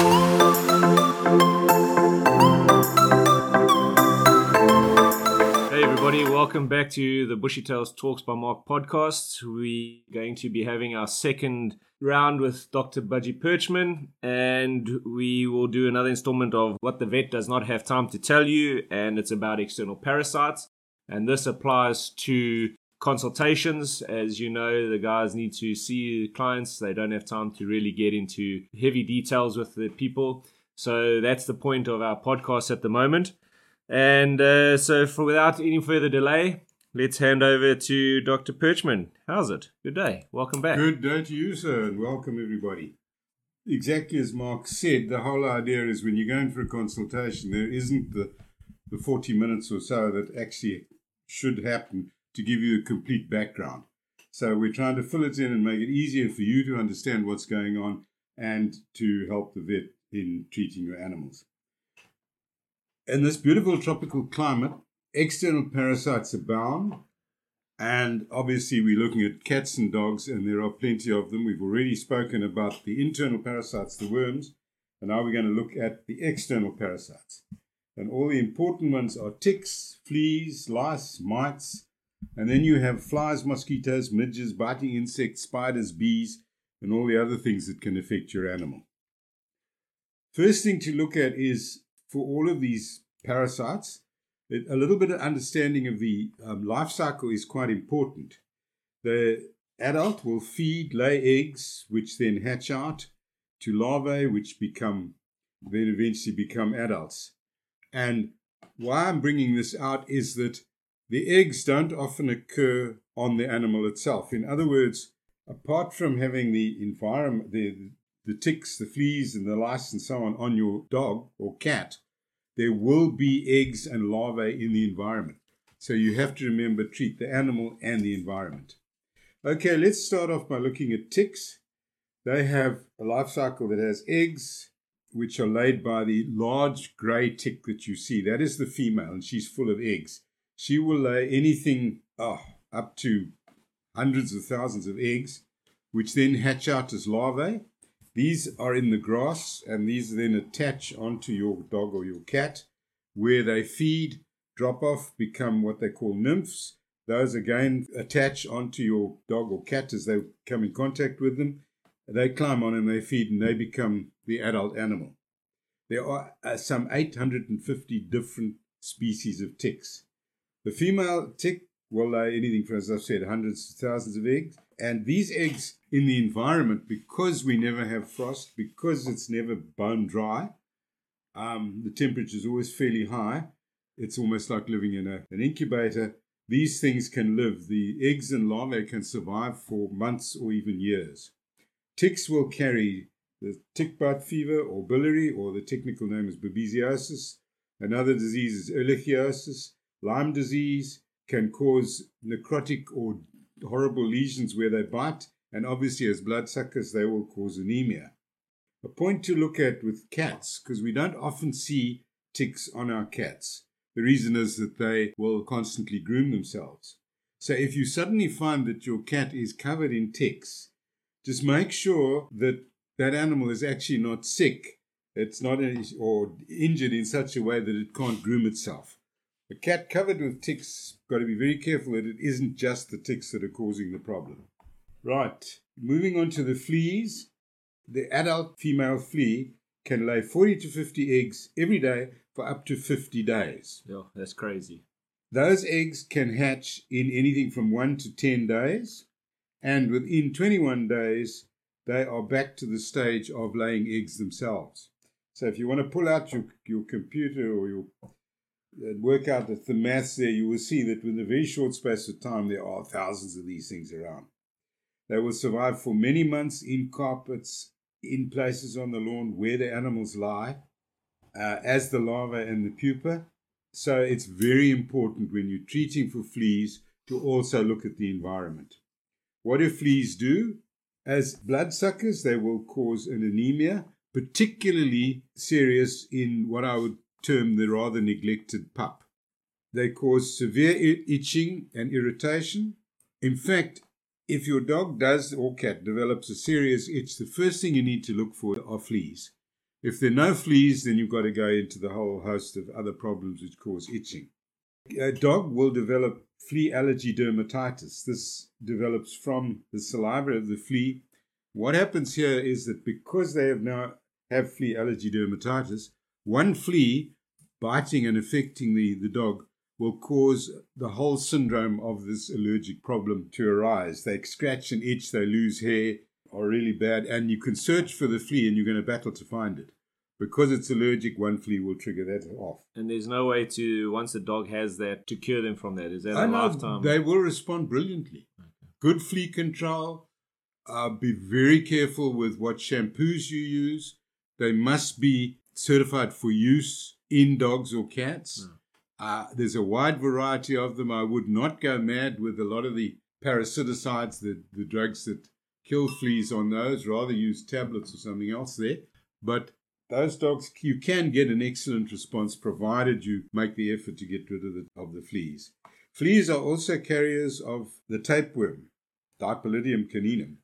Hey everybody, welcome back to the Bushy Tails Talks by Mark podcast. We're going to be having our second round with Dr. Budgie Perchman, and we will do another installment of what the vet does not have time to tell you, and it's about external parasites. And this applies to consultations. As you know, the guys need to see clients, they don't have time to really get into heavy details with the people. So that's the point of our podcast at the moment. And uh, so, for without any further delay, let's hand over to Dr. Perchman. How's it? Good day. Welcome back. Good day to you, sir, and welcome everybody. Exactly as Mark said, the whole idea is when you're going for a consultation, there isn't the, the 40 minutes or so that actually should happen to give you a complete background. So we're trying to fill it in and make it easier for you to understand what's going on and to help the vet in treating your animals. In this beautiful tropical climate, external parasites abound. And obviously, we're looking at cats and dogs, and there are plenty of them. We've already spoken about the internal parasites, the worms, and now we're going to look at the external parasites. And all the important ones are ticks, fleas, lice, mites, and then you have flies, mosquitoes, midges, biting insects, spiders, bees, and all the other things that can affect your animal. First thing to look at is for all of these parasites, a little bit of understanding of the um, life cycle is quite important. The adult will feed, lay eggs, which then hatch out to larvae, which become then eventually become adults. And why I'm bringing this out is that the eggs don't often occur on the animal itself. In other words, apart from having the environment, the, the ticks, the fleas, and the lice and so on on your dog or cat, there will be eggs and larvae in the environment. So you have to remember treat the animal and the environment. Okay, let's start off by looking at ticks. They have a life cycle that has eggs, which are laid by the large grey tick that you see. That is the female, and she's full of eggs. She will lay anything oh, up to hundreds of thousands of eggs, which then hatch out as larvae. These are in the grass, and these then attach onto your dog or your cat, where they feed, drop off, become what they call nymphs. Those again attach onto your dog or cat as they come in contact with them. They climb on and they feed, and they become the adult animal. There are uh, some 850 different species of ticks. The female tick will lay anything from, as I've said, hundreds of thousands of eggs. And these eggs in the environment, because we never have frost, because it's never bone dry, um, the temperature is always fairly high. It's almost like living in a, an incubator. These things can live. The eggs and larvae can survive for months or even years. Ticks will carry the tick bite fever or biliary, or the technical name is babesiosis. Another disease is ehrlichiosis. Lyme disease can cause necrotic or horrible lesions where they bite, and obviously, as bloodsuckers, they will cause anemia. A point to look at with cats, because we don't often see ticks on our cats. The reason is that they will constantly groom themselves. So if you suddenly find that your cat is covered in ticks, just make sure that that animal is actually not sick. It's not or injured in such a way that it can't groom itself. A cat covered with ticks, got to be very careful that it isn't just the ticks that are causing the problem. Right, moving on to the fleas. The adult female flea can lay 40 to 50 eggs every day for up to 50 days. Yeah, that's crazy. Those eggs can hatch in anything from 1 to 10 days, and within 21 days, they are back to the stage of laying eggs themselves. So if you want to pull out your, your computer or your and work out the, the maths there, you will see that within a very short space of time, there are thousands of these things around. They will survive for many months in carpets, in places on the lawn where the animals lie, uh, as the larva and the pupa. So it's very important when you're treating for fleas to also look at the environment. What do fleas do? As bloodsuckers, they will cause an anemia, particularly serious in what I would term the rather neglected pup. They cause severe itching and irritation. In fact, if your dog does or cat develops a serious itch, the first thing you need to look for are fleas. If there are no fleas, then you've got to go into the whole host of other problems which cause itching. A dog will develop flea allergy dermatitis. This develops from the saliva of the flea. What happens here is that because they have now have flea allergy dermatitis, one flea biting and affecting the, the dog will cause the whole syndrome of this allergic problem to arise. They scratch and itch, they lose hair, are really bad, and you can search for the flea and you're going to battle to find it. Because it's allergic, one flea will trigger that off. And there's no way to, once the dog has that, to cure them from that. Is that I a know lifetime? they will respond brilliantly. Good flea control. Uh, be very careful with what shampoos you use. They must be certified for use in dogs or cats. Uh, there's a wide variety of them. I would not go mad with a lot of the parasiticides, the, the drugs that kill fleas on those. Rather use tablets or something else there. But those dogs, you can get an excellent response provided you make the effort to get rid of the, of the fleas. Fleas are also carriers of the tapeworm, Dipylidium caninum.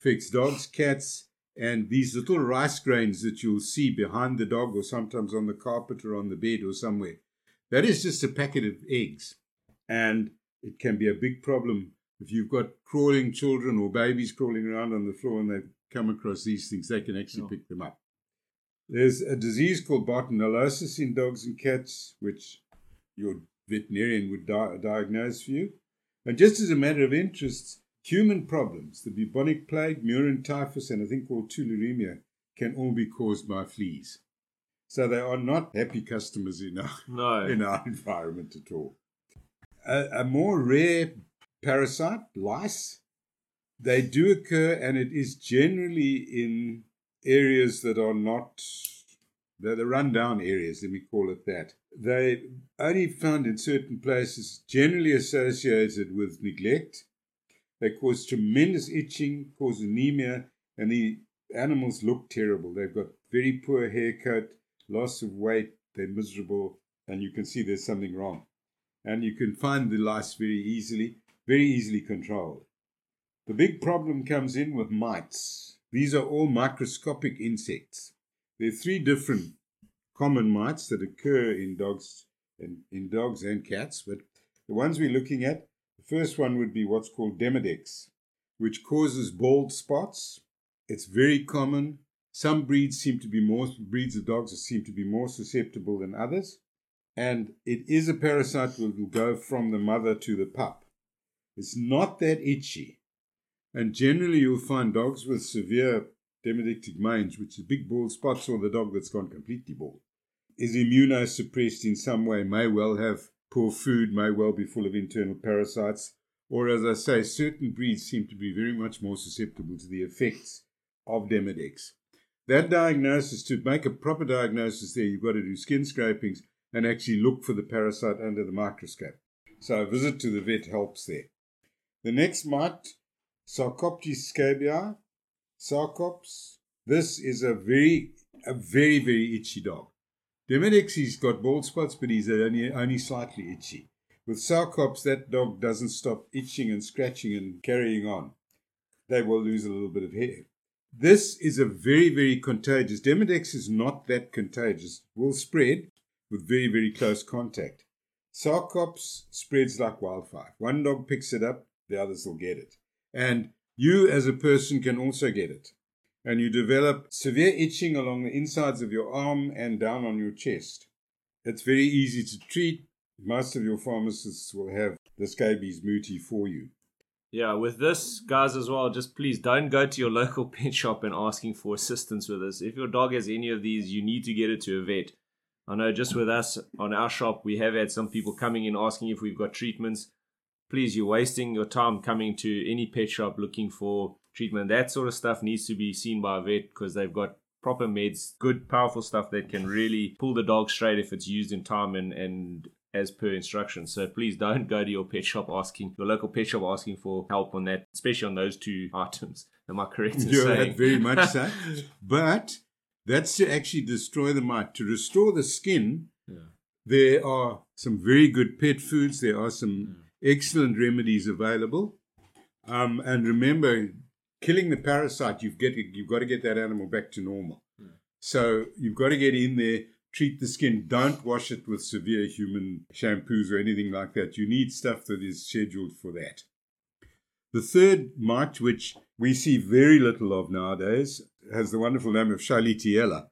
Affects dogs, cats, and these little rice grains that you'll see behind the dog or sometimes on the carpet or on the bed or somewhere. That is just a packet of eggs. And it can be a big problem if you've got crawling children or babies crawling around on the floor and they come across these things, they can actually pick them up. There's a disease called Bartonellosis in dogs and cats, which your veterinarian would di- diagnose for you. And just as a matter of interest, human problems, the bubonic plague, murine typhus, and a thing called tularemia, can all be caused by fleas. So they are not happy customers in our, no. in our environment at all. A, a more rare parasite, lice, they do occur, and it is generally in areas that are not they're the rundown areas, let me call it that. They only found in certain places, generally associated with neglect. They cause tremendous itching, cause anemia, and the animals look terrible. They've got very poor hair coat, loss of weight, they're miserable, and you can see there's something wrong. And you can find the lice very easily, very easily controlled. The big problem comes in with mites. These are all microscopic insects. There are three different common mites that occur in dogs and in dogs and cats, but the ones we're looking at, first one would be what's called Demodex, which causes bald spots. It's very common. Some breeds seem to be more breeds of dogs seem to be more susceptible than others, and it is a parasite that will go from the mother to the pup. It's not that itchy, and generally you'll find dogs with severe demodectic mange, which is big bald spots, or the dog that's gone completely bald, is immunosuppressed in some way, may well have poor food, may well be full of internal parasites, or as I say, certain breeds seem to be very much more susceptible to the effects of Demodex. That diagnosis, to make a proper diagnosis there, you've got to do skin scrapings and actually look for the parasite under the microscope. So a visit to the vet helps there. The next mite, Sarcoptes scabiei, Sarcops. This is a very, a very, very itchy dog. Demodex, he's got bald spots, but he's only, only slightly itchy. With Sarcops, that dog doesn't stop itching and scratching and carrying on. They will lose a little bit of hair. This is a very, very contagious. Demodex is not that contagious. It will spread with very, very close contact. Sarcops spreads like wildfire. One dog picks it up, the others will get it. And you as a person can also get it. And you develop severe itching along the insides of your arm and down on your chest. It's very easy to treat. Most of your pharmacists will have the scabies muti for you. Yeah, with this, guys, as well, just please don't go to your local pet shop and asking for assistance with this. If your dog has any of these, you need to get it to a vet. I know just with us on our shop, we have had some people coming in asking if we've got treatments. Please, you're wasting your time coming to any pet shop looking for treatment. That sort of stuff needs to be seen by a vet because they've got proper meds, good, powerful stuff that can really pull the dog straight if it's used in time and, and as per instructions. So please don't go to your pet shop asking, your local pet shop asking for help on that, especially on those two items. Am I correct in Yeah, saying? very much so. But that's to actually destroy the mite. To restore the skin, Yeah. there are some very good pet foods. There are some excellent remedies available. Um, and remember, killing the parasite, you've, get, you've got to get that animal back to normal. Hmm. So you've got to get in there, treat the skin. Don't wash it with severe human shampoos or anything like that. You need stuff that is scheduled for that. The third mite, which we see very little of nowadays, has the wonderful name of Cheyletiella,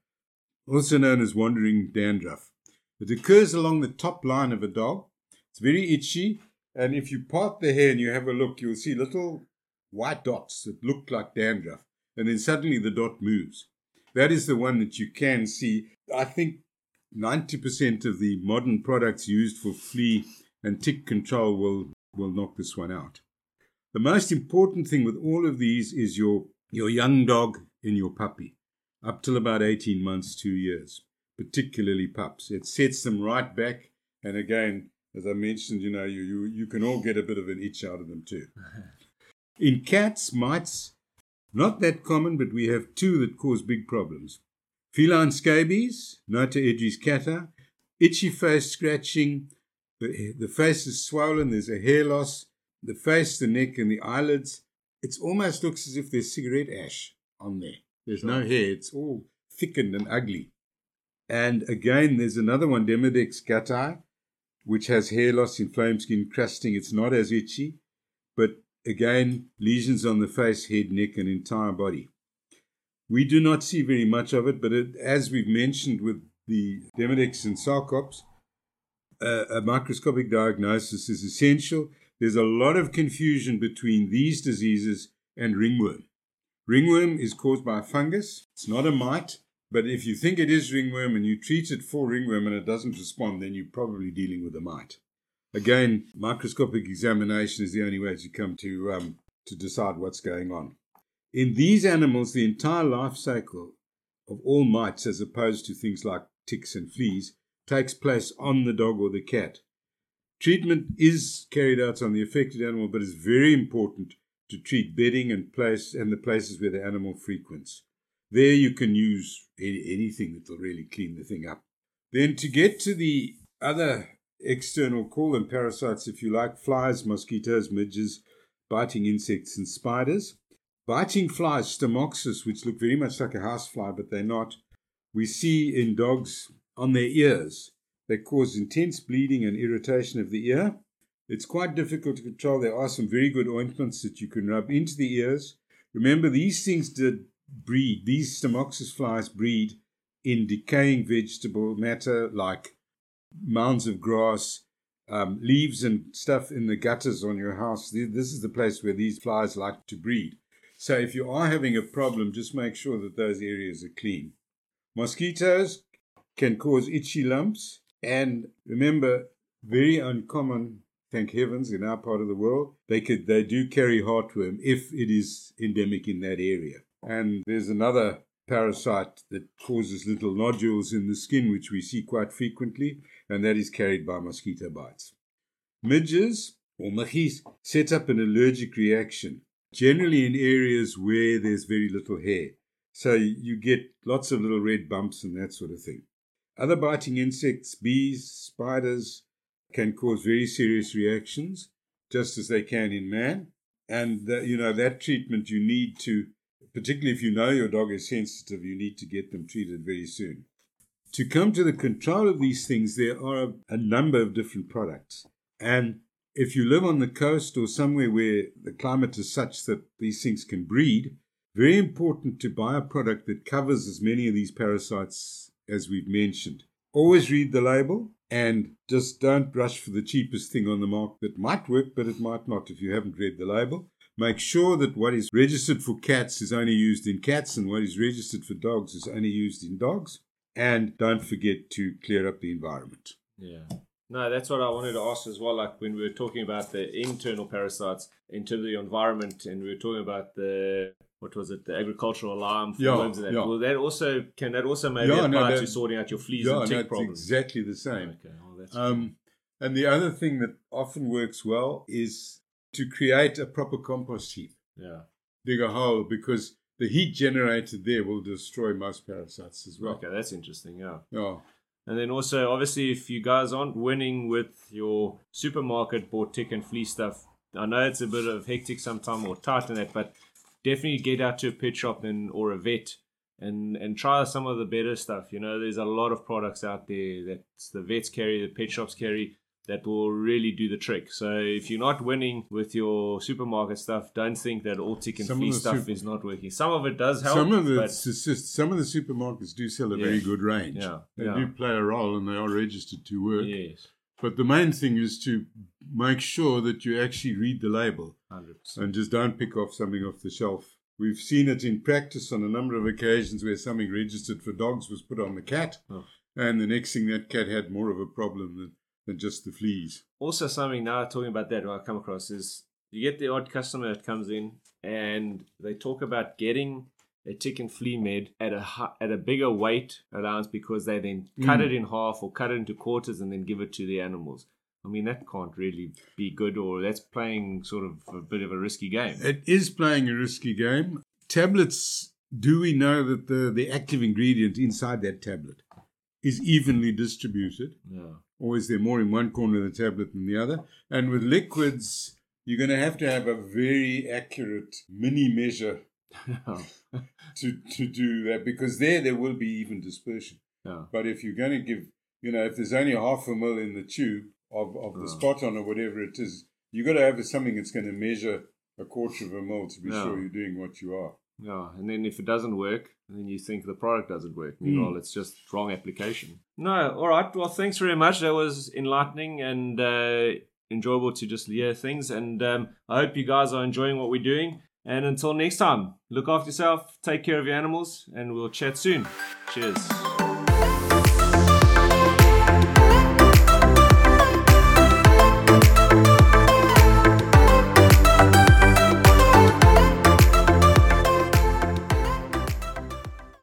also known as wandering dandruff. It occurs along the top line of a dog. It's very itchy, and if you part the hair and you have a look, you'll see little white dots that look like dandruff, and then suddenly the dot moves. That is the one that you can see. I think 90% of the modern products used for flea and tick control will, will knock this one out. The most important thing with all of these is your, your young dog in your puppy, up till about 18 months, two years, particularly pups. It sets them right back. And again, as I mentioned, you know, you, you, you can all get a bit of an itch out of them too. In cats, mites, not that common, but we have two that cause big problems. Feline scabies, Notoedres cati, itchy face scratching, the, the face is swollen, there's a hair loss, the face, the neck, and the eyelids, it almost looks as if there's cigarette ash on there. There's sure. no hair, it's all thickened and ugly. And again, there's another one, Demodex gatoi, which has hair loss, inflamed skin, crusting. It's not as itchy, but again, lesions on the face, head, neck, and entire body. We do not see very much of it, but it, as we've mentioned with the Demodex and Sarcops, uh, a microscopic diagnosis is essential there's a lot of confusion between these diseases and ringworm. Ringworm is caused by a fungus. It's not a mite, but if you think it is ringworm and you treat it for ringworm and it doesn't respond, then you're probably dealing with a mite. Again, microscopic examination is the only way to come to um, to decide what's going on. In these animals, the entire life cycle of all mites, as opposed to things like ticks and fleas, takes place on the dog or the cat. Treatment is carried out on the affected animal, but it's very important to treat bedding and place and the places where the animal frequents. There you can use any, anything that will really clean the thing up. Then to get to the other external, call them parasites if you like, flies, mosquitoes, midges, biting insects and spiders. Biting flies, Stomoxys, which look very much like a housefly, but they're not, we see in dogs on their ears. They cause intense bleeding and irritation of the ear. It's quite difficult to control. There are some very good ointments that you can rub into the ears. Remember, these things did breed, these Stomoxys flies breed in decaying vegetable matter like mounds of grass, um, leaves and stuff in the gutters on your house. This is the place where these flies like to breed. So if you are having a problem, just make sure that those areas are clean. Mosquitoes can cause itchy lumps. And remember, very uncommon, thank heavens, in our part of the world, they could they do carry heartworm if it is endemic in that area. And there's another parasite that causes little nodules in the skin, which we see quite frequently, and that is carried by mosquito bites. Midges or machis set up an allergic reaction, generally in areas where there's very little hair. So you get lots of little red bumps and that sort of thing. Other biting insects, bees, spiders, can cause very serious reactions, just as they can in man. And, the, you know, that treatment you need to, particularly if you know your dog is sensitive, you need to get them treated very soon. To come to the control of these things, there are a number of different products. And if you live on the coast or somewhere where the climate is such that these things can breed, very important to buy a product that covers as many of these parasites as we've mentioned. Always read the label and just don't rush for the cheapest thing on the market that might work, but it might not if you haven't read the label. Make sure that what is registered for cats is only used in cats and what is registered for dogs is only used in dogs. And don't forget to clear up the environment. Yeah. No, that's what I wanted to ask as well. Like when we were talking about the internal parasites into the environment, and we were talking about the what was it, the agricultural alarm for yeah, worms and that. Yeah. Well, that also can that also maybe yeah, apply no, to sorting out your fleas yeah, and tick no, problems? Exactly the same. Okay, well, that's um, and the other thing that often works well is to create a proper compost heap. Yeah, dig a hole because the heat generated there will destroy most parasites as well. Okay, that's interesting. Yeah. Yeah. And then also, obviously, if you guys aren't winning with your supermarket bought tick and flea stuff, I know it's a bit of hectic sometimes or tight in that, but definitely get out to a pet shop and or a vet and and try some of the better stuff. You know, there's a lot of products out there that the vets carry, the pet shops carry that will really do the trick. So if you're not winning with your supermarket stuff, don't think that all tick and Some flea stuff super- is not working. Some of it does help. some of the but just- some of the supermarkets do sell a Yeah. very good range. Yeah, They yeah. do play a role and they are registered to work. yes, But the main thing is to make sure that you actually read the label hundred percent. and just don't pick off something off the shelf. We've seen it in practice on a number of occasions where something registered for dogs was put on the cat, Oh. and the next thing that cat had more of a problem than, than just the fleas. Also, something now talking about that I come across is you get the odd customer that comes in and they talk about getting a tick and flea med at a at a bigger weight allowance because they then cut Mm. it in half or cut it into quarters and then give it to the animals. I mean that can't really be good, or that's playing sort of a bit of a risky game. It is playing a risky game. Tablets, do we know that the, the active ingredient inside that tablet is evenly distributed? Yeah, or is there more in one corner of the tablet than the other? And with liquids, you're going to have to have a very accurate mini measure to, to do that because there there will be even dispersion. yeah, But if you're going to give, you know, if there's only half a mil in the tube of, of the Oh. spot on or whatever it is, you've got to have something that's going to measure a quarter of a mil to be Yeah. sure you're doing what you are. Yeah. And then if it doesn't work, then you think the product doesn't work. Meanwhile, it's just wrong application. No, all right. Well, thanks very much. That was enlightening and uh, enjoyable to just hear things. And um, I hope you guys are enjoying what we're doing. And until next time, look after yourself, take care of your animals, and we'll chat soon. Cheers.